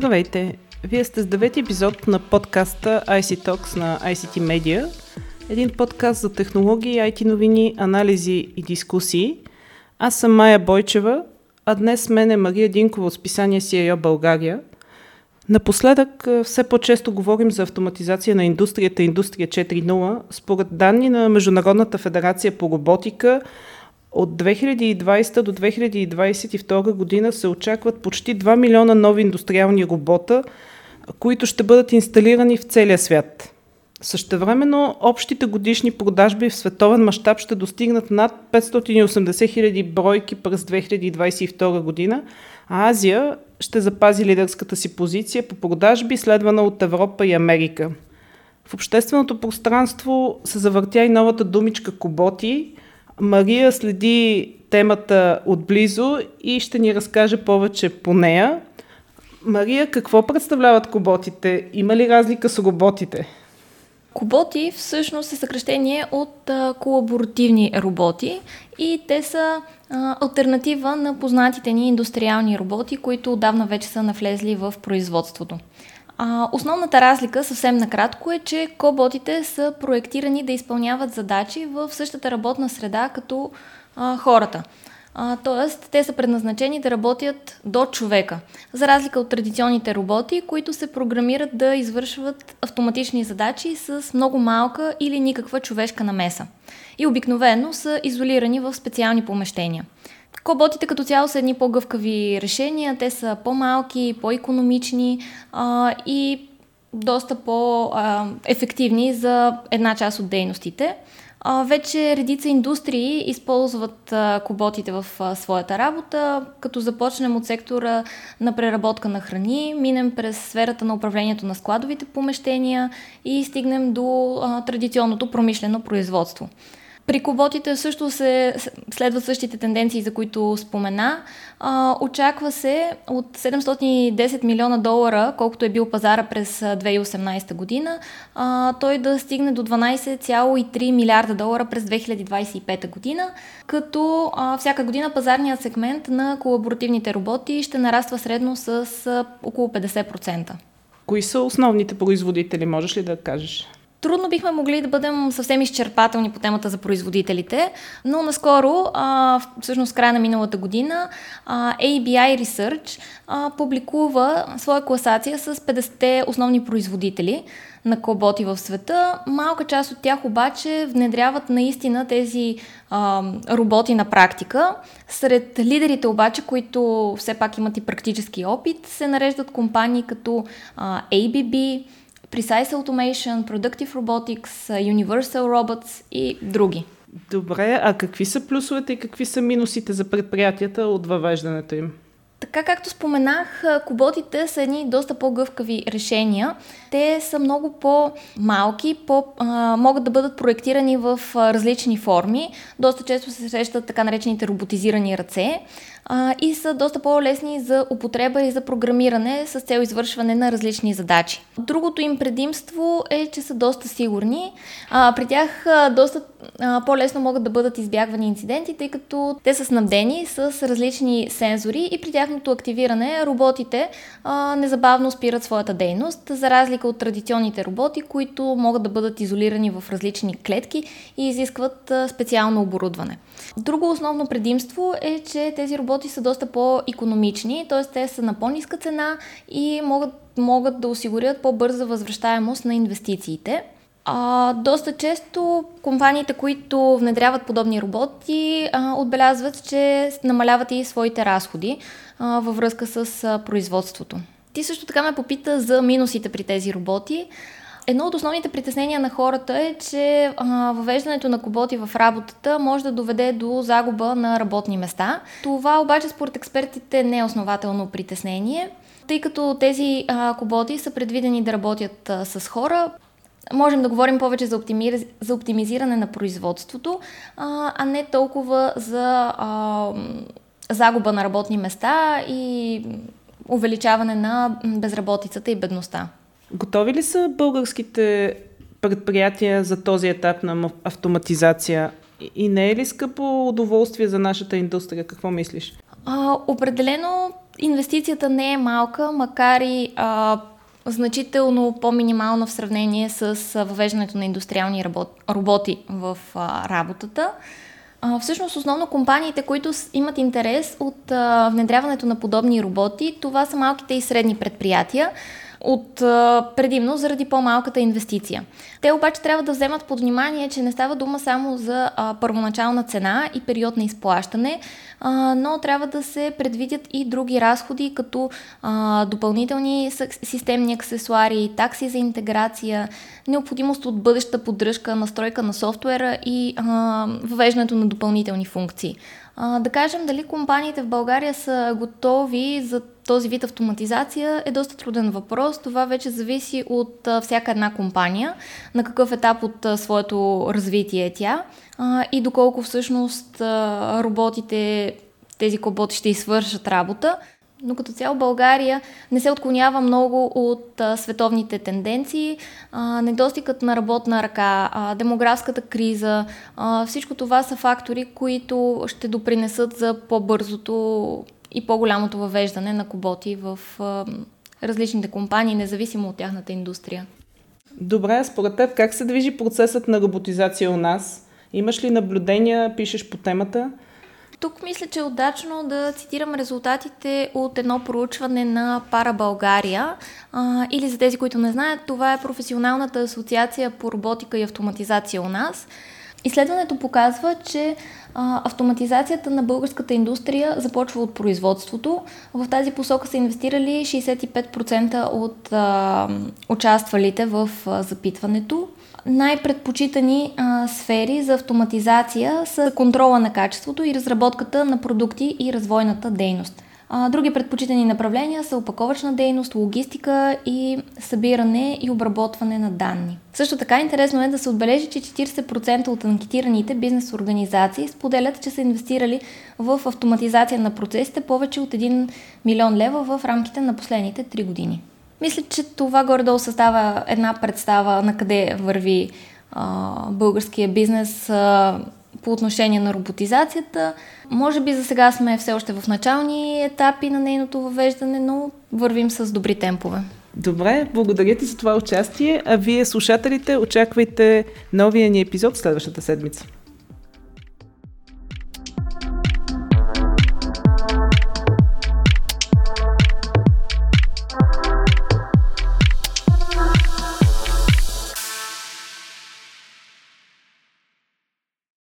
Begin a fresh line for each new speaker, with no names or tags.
Здравейте! Вие сте с девети епизод на подкаста IC Talks на ICT Media. Един подкаст за технологии, IT новини, анализи и дискусии. Аз съм Майя Бойчева, а днес мен е Мария Динкова от списание CIO България. Напоследък все по-често говорим за автоматизация на индустрията Индустрия 4.0. Според данни на Международната федерация по роботика, от 2020 до 2022 година се очакват почти 2 милиона нови индустриални робота, които ще бъдат инсталирани в целия свят. Същевременно общите годишни продажби в световен мащаб ще достигнат над 580 хиляди бройки през 2022 година, а Азия ще запази лидерската си позиция по продажби, следвана от Европа и Америка. В общественото пространство се завъртя и новата думичка коботи. Мария следи темата отблизо и ще ни разкаже повече по нея. Мария, какво представляват коботите? Има ли разлика с роботите?
Коботи всъщност е съкрещение от а, колаборативни роботи и те са а, альтернатива на познатите ни индустриални роботи, които отдавна вече са навлезли в производството. А, основната разлика, съвсем накратко, е, че коботите са проектирани да изпълняват задачи в същата работна среда като а, хората. А, тоест, те са предназначени да работят до човека, за разлика от традиционните роботи, които се програмират да извършват автоматични задачи с много малка или никаква човешка намеса. И обикновено са изолирани в специални помещения. Коботите като цяло са едни по-гъвкави решения, те са по-малки, по-економични а, и доста по-ефективни за една част от дейностите. А, вече редица индустрии използват а, коботите в а, своята работа, като започнем от сектора на преработка на храни, минем през сферата на управлението на складовите помещения и стигнем до традиционното промишлено производство. При коботите също се следват същите тенденции, за които спомена. А, очаква се от 710 милиона долара, колкото е бил пазара през 2018 година, а, той да стигне до 12,3 милиарда долара през 2025 година, като а, всяка година пазарният сегмент на колаборативните роботи ще нараства средно с а, около 50%.
Кои са основните производители, можеш ли да кажеш?
Трудно бихме могли да бъдем съвсем изчерпателни по темата за производителите, но наскоро, а, всъщност края на миналата година, а, ABI Research а, публикува своя класация с 50 основни производители на коботи в света. Малка част от тях обаче внедряват наистина тези а, роботи на практика. Сред лидерите обаче, които все пак имат и практически опит, се нареждат компании като а, ABB, Precise Automation, Productive Robotics, Universal Robots и други.
Добре, а какви са плюсовете и какви са минусите за предприятията от въвеждането им?
Така както споменах, коботите са едни доста по-гъвкави решения. Те са много по-малки, по, а, могат да бъдат проектирани в различни форми. Доста често се срещат така наречените роботизирани ръце а, и са доста по-лесни за употреба и за програмиране с цел извършване на различни задачи. Другото им предимство е, че са доста сигурни. А, при тях а, доста по-лесно могат да бъдат избягвани инциденти, тъй като те са снабдени с различни сензори и при тяхното активиране роботите а, незабавно спират своята дейност, за разлика от традиционните роботи, които могат да бъдат изолирани в различни клетки и изискват а, специално оборудване. Друго основно предимство е, че тези роботи са доста по-економични, т.е. те са на по-ниска цена и могат, могат да осигурят по-бърза възвръщаемост на инвестициите. А, доста често компаниите, които внедряват подобни роботи, а, отбелязват, че намаляват и своите разходи а, във връзка с а, производството. Ти също така ме попита за минусите при тези роботи. Едно от основните притеснения на хората е, че а, въвеждането на коботи в работата може да доведе до загуба на работни места. Това обаче според експертите не е основателно притеснение, тъй като тези а, коботи са предвидени да работят а, с хора. Можем да говорим повече за, оптимиз... за оптимизиране на производството, а, а не толкова за а, загуба на работни места и увеличаване на безработицата и бедността.
Готови ли са българските предприятия за този етап на автоматизация и не е ли скъпо удоволствие за нашата индустрия? Какво мислиш?
А, определено инвестицията не е малка, макар и а, значително по-минимална в сравнение с въвеждането на индустриални роботи в работата. Всъщност, основно компаниите, които имат интерес от внедряването на подобни роботи, това са малките и средни предприятия от предимно заради по-малката инвестиция. Те обаче трябва да вземат под внимание, че не става дума само за а, първоначална цена и период на изплащане, а, но трябва да се предвидят и други разходи, като а, допълнителни системни аксесуари, такси за интеграция, необходимост от бъдеща поддръжка, настройка на софтуера и а, въвеждането на допълнителни функции. А, да кажем дали компаниите в България са готови за този вид автоматизация е доста труден въпрос. Това вече зависи от а, всяка една компания, на какъв етап от а, своето развитие е тя а, и доколко всъщност а, роботите, тези коботи ще извършат работа. Но като цяло България не се отклонява много от а, световните тенденции. А, недостигът на работна ръка, а, демографската криза, а, всичко това са фактори, които ще допринесат за по-бързото и по-голямото въвеждане на коботи в а, различните компании, независимо от тяхната индустрия.
Добре, според теб как се движи процесът на роботизация у нас? Имаш ли наблюдения, пишеш по темата?
Тук мисля, че е удачно да цитирам резултатите от едно проучване на Пара България. А, или за тези, които не знаят, това е професионалната асоциация по роботика и автоматизация у нас. Изследването показва, че а, автоматизацията на българската индустрия започва от производството. В тази посока са инвестирали 65% от а, участвалите в а, запитването. Най-предпочитани а, сфери за автоматизация са контрола на качеството и разработката на продукти и развойната дейност. Други предпочитани направления са опаковачна дейност, логистика и събиране и обработване на данни. Също така интересно е да се отбележи, че 40% от анкетираните бизнес организации споделят, че са инвестирали в автоматизация на процесите повече от 1 милион лева в рамките на последните 3 години. Мисля, че това горе-долу състава една представа на къде върви а, българския бизнес а, по отношение на роботизацията. Може би за сега сме все още в начални етапи на нейното въвеждане, но вървим с добри темпове.
Добре, благодаря ти за това участие, а вие слушателите очаквайте новия ни епизод следващата седмица.